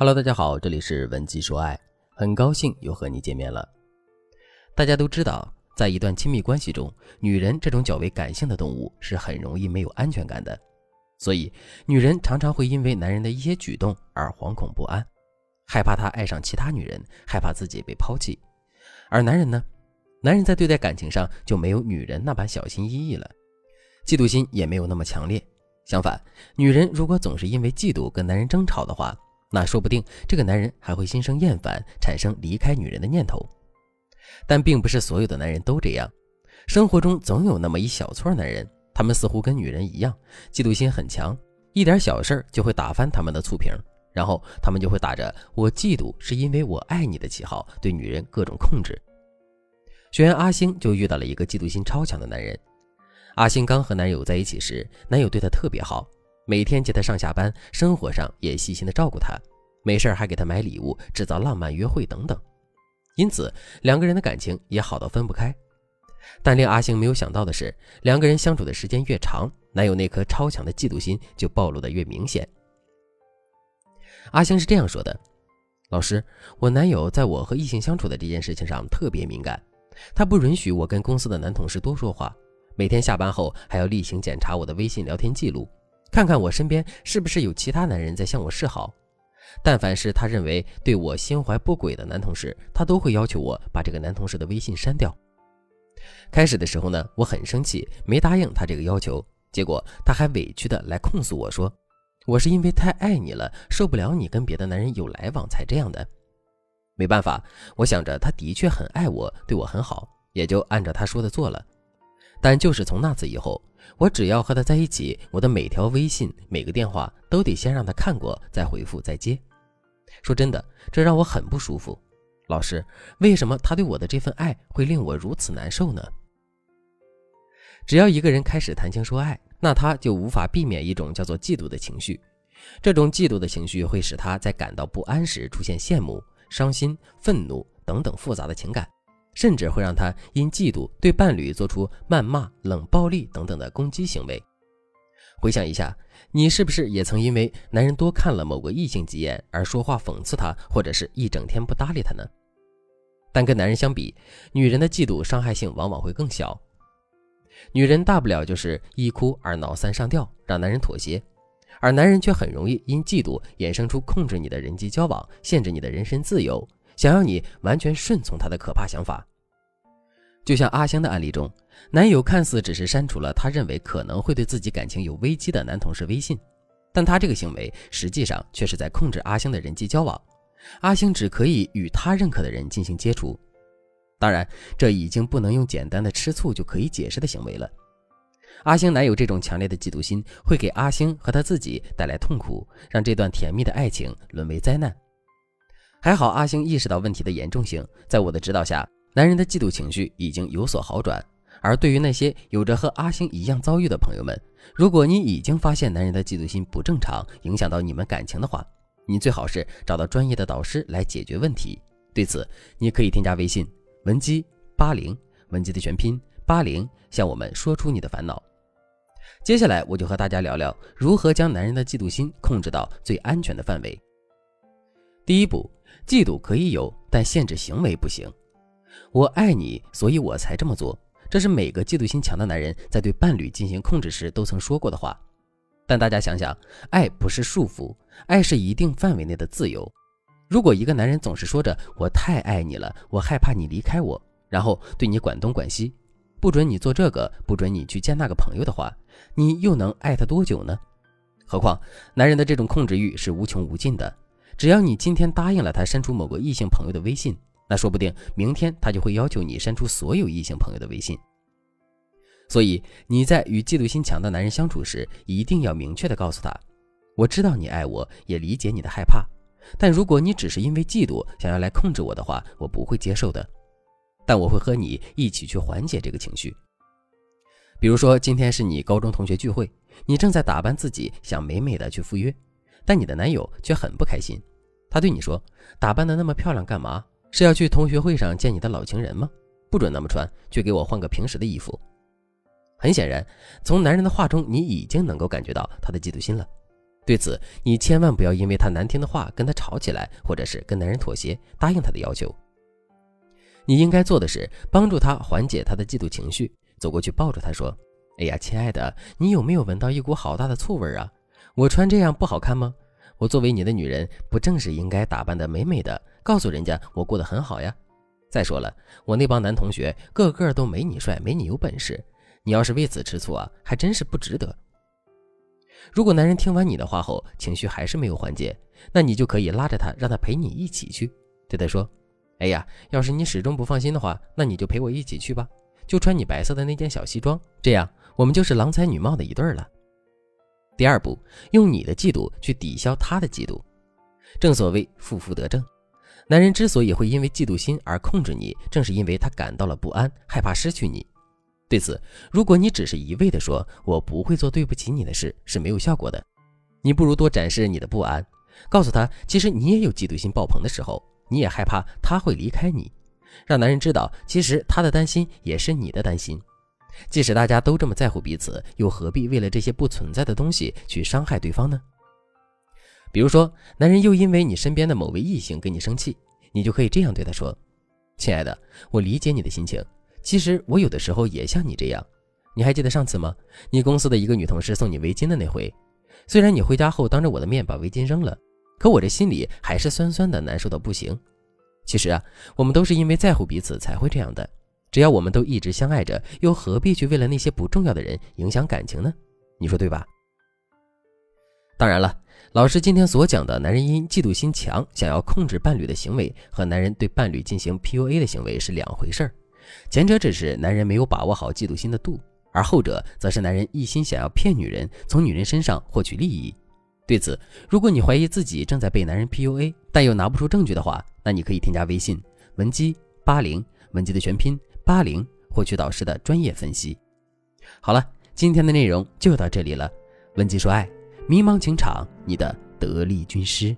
Hello，大家好，这里是文姬说爱，很高兴又和你见面了。大家都知道，在一段亲密关系中，女人这种较为感性的动物是很容易没有安全感的，所以女人常常会因为男人的一些举动而惶恐不安，害怕他爱上其他女人，害怕自己被抛弃。而男人呢，男人在对待感情上就没有女人那般小心翼翼了，嫉妒心也没有那么强烈。相反，女人如果总是因为嫉妒跟男人争吵的话，那说不定这个男人还会心生厌烦，产生离开女人的念头。但并不是所有的男人都这样，生活中总有那么一小撮男人，他们似乎跟女人一样，嫉妒心很强，一点小事就会打翻他们的醋瓶，然后他们就会打着“我嫉妒是因为我爱你”的旗号，对女人各种控制。学员阿星就遇到了一个嫉妒心超强的男人。阿星刚和男友在一起时，男友对她特别好。每天接她上下班，生活上也细心的照顾她，没事还给她买礼物，制造浪漫约会等等。因此，两个人的感情也好到分不开。但令阿星没有想到的是，两个人相处的时间越长，男友那颗超强的嫉妒心就暴露的越明显。阿星是这样说的：“老师，我男友在我和异性相处的这件事情上特别敏感，他不允许我跟公司的男同事多说话，每天下班后还要例行检查我的微信聊天记录。”看看我身边是不是有其他男人在向我示好，但凡是他认为对我心怀不轨的男同事，他都会要求我把这个男同事的微信删掉。开始的时候呢，我很生气，没答应他这个要求。结果他还委屈的来控诉我说，我是因为太爱你了，受不了你跟别的男人有来往才这样的。没办法，我想着他的确很爱我，对我很好，也就按照他说的做了。但就是从那次以后。我只要和他在一起，我的每条微信、每个电话都得先让他看过再回复再接。说真的，这让我很不舒服。老师，为什么他对我的这份爱会令我如此难受呢？只要一个人开始谈情说爱，那他就无法避免一种叫做嫉妒的情绪。这种嫉妒的情绪会使他在感到不安时出现羡慕、伤心、愤怒等等复杂的情感。甚至会让他因嫉妒对伴侣做出谩骂、冷暴力等等的攻击行为。回想一下，你是不是也曾因为男人多看了某个异性几眼而说话讽刺他，或者是一整天不搭理他呢？但跟男人相比，女人的嫉妒伤害性往往会更小。女人大不了就是一哭二闹三上吊，让男人妥协，而男人却很容易因嫉妒衍生出控制你的人际交往、限制你的人身自由。想要你完全顺从他的可怕想法，就像阿香的案例中，男友看似只是删除了他认为可能会对自己感情有危机的男同事微信，但他这个行为实际上却是在控制阿香的人际交往。阿星只可以与他认可的人进行接触，当然，这已经不能用简单的吃醋就可以解释的行为了。阿星男友这种强烈的嫉妒心，会给阿星和他自己带来痛苦，让这段甜蜜的爱情沦为灾难。还好，阿星意识到问题的严重性，在我的指导下，男人的嫉妒情绪已经有所好转。而对于那些有着和阿星一样遭遇的朋友们，如果你已经发现男人的嫉妒心不正常，影响到你们感情的话，你最好是找到专业的导师来解决问题。对此，你可以添加微信文姬八零，文姬的全拼八零，向我们说出你的烦恼。接下来，我就和大家聊聊如何将男人的嫉妒心控制到最安全的范围。第一步。嫉妒可以有，但限制行为不行。我爱你，所以我才这么做。这是每个嫉妒心强的男人在对伴侣进行控制时都曾说过的话。但大家想想，爱不是束缚，爱是一定范围内的自由。如果一个男人总是说着“我太爱你了，我害怕你离开我”，然后对你管东管西，不准你做这个，不准你去见那个朋友的话，你又能爱他多久呢？何况，男人的这种控制欲是无穷无尽的。只要你今天答应了他删除某个异性朋友的微信，那说不定明天他就会要求你删除所有异性朋友的微信。所以你在与嫉妒心强的男人相处时，一定要明确的告诉他：我知道你爱我，也理解你的害怕，但如果你只是因为嫉妒想要来控制我的话，我不会接受的。但我会和你一起去缓解这个情绪。比如说，今天是你高中同学聚会，你正在打扮自己，想美美的去赴约。但你的男友却很不开心，他对你说：“打扮的那么漂亮干嘛？是要去同学会上见你的老情人吗？不准那么穿，去给我换个平时的衣服。”很显然，从男人的话中，你已经能够感觉到他的嫉妒心了。对此，你千万不要因为他难听的话跟他吵起来，或者是跟男人妥协，答应他的要求。你应该做的是帮助他缓解他的嫉妒情绪，走过去抱住他说：“哎呀，亲爱的，你有没有闻到一股好大的醋味啊？我穿这样不好看吗？我作为你的女人，不正是应该打扮的美美的，告诉人家我过得很好呀？再说了，我那帮男同学个个都没你帅，没你有本事，你要是为此吃醋啊，还真是不值得。”如果男人听完你的话后，情绪还是没有缓解，那你就可以拉着他，让他陪你一起去，对他说：“哎呀，要是你始终不放心的话，那你就陪我一起去吧，就穿你白色的那件小西装，这样我们就是郎才女貌的一对了。”第二步，用你的嫉妒去抵消他的嫉妒。正所谓负负得正，男人之所以会因为嫉妒心而控制你，正是因为他感到了不安，害怕失去你。对此，如果你只是一味地说“我不会做对不起你的事”，是没有效果的。你不如多展示你的不安，告诉他，其实你也有嫉妒心爆棚的时候，你也害怕他会离开你，让男人知道，其实他的担心也是你的担心。即使大家都这么在乎彼此，又何必为了这些不存在的东西去伤害对方呢？比如说，男人又因为你身边的某位异性跟你生气，你就可以这样对他说：“亲爱的，我理解你的心情。”其实我有的时候也像你这样，你还记得上次吗？你公司的一个女同事送你围巾的那回，虽然你回家后当着我的面把围巾扔了，可我这心里还是酸酸的，难受到不行。其实啊，我们都是因为在乎彼此才会这样的。只要我们都一直相爱着，又何必去为了那些不重要的人影响感情呢？你说对吧？当然了，老师今天所讲的男人因嫉妒心强想要控制伴侣的行为，和男人对伴侣进行 PUA 的行为是两回事儿。前者只是男人没有把握好嫉妒心的度，而后者则是男人一心想要骗女人，从女人身上获取利益。对此，如果你怀疑自己正在被男人 PUA，但又拿不出证据的话，那你可以添加微信文姬八零，文姬的全拼八零，获取导师的专业分析。好了，今天的内容就到这里了。文姬说爱，迷茫情场，你的得力军师。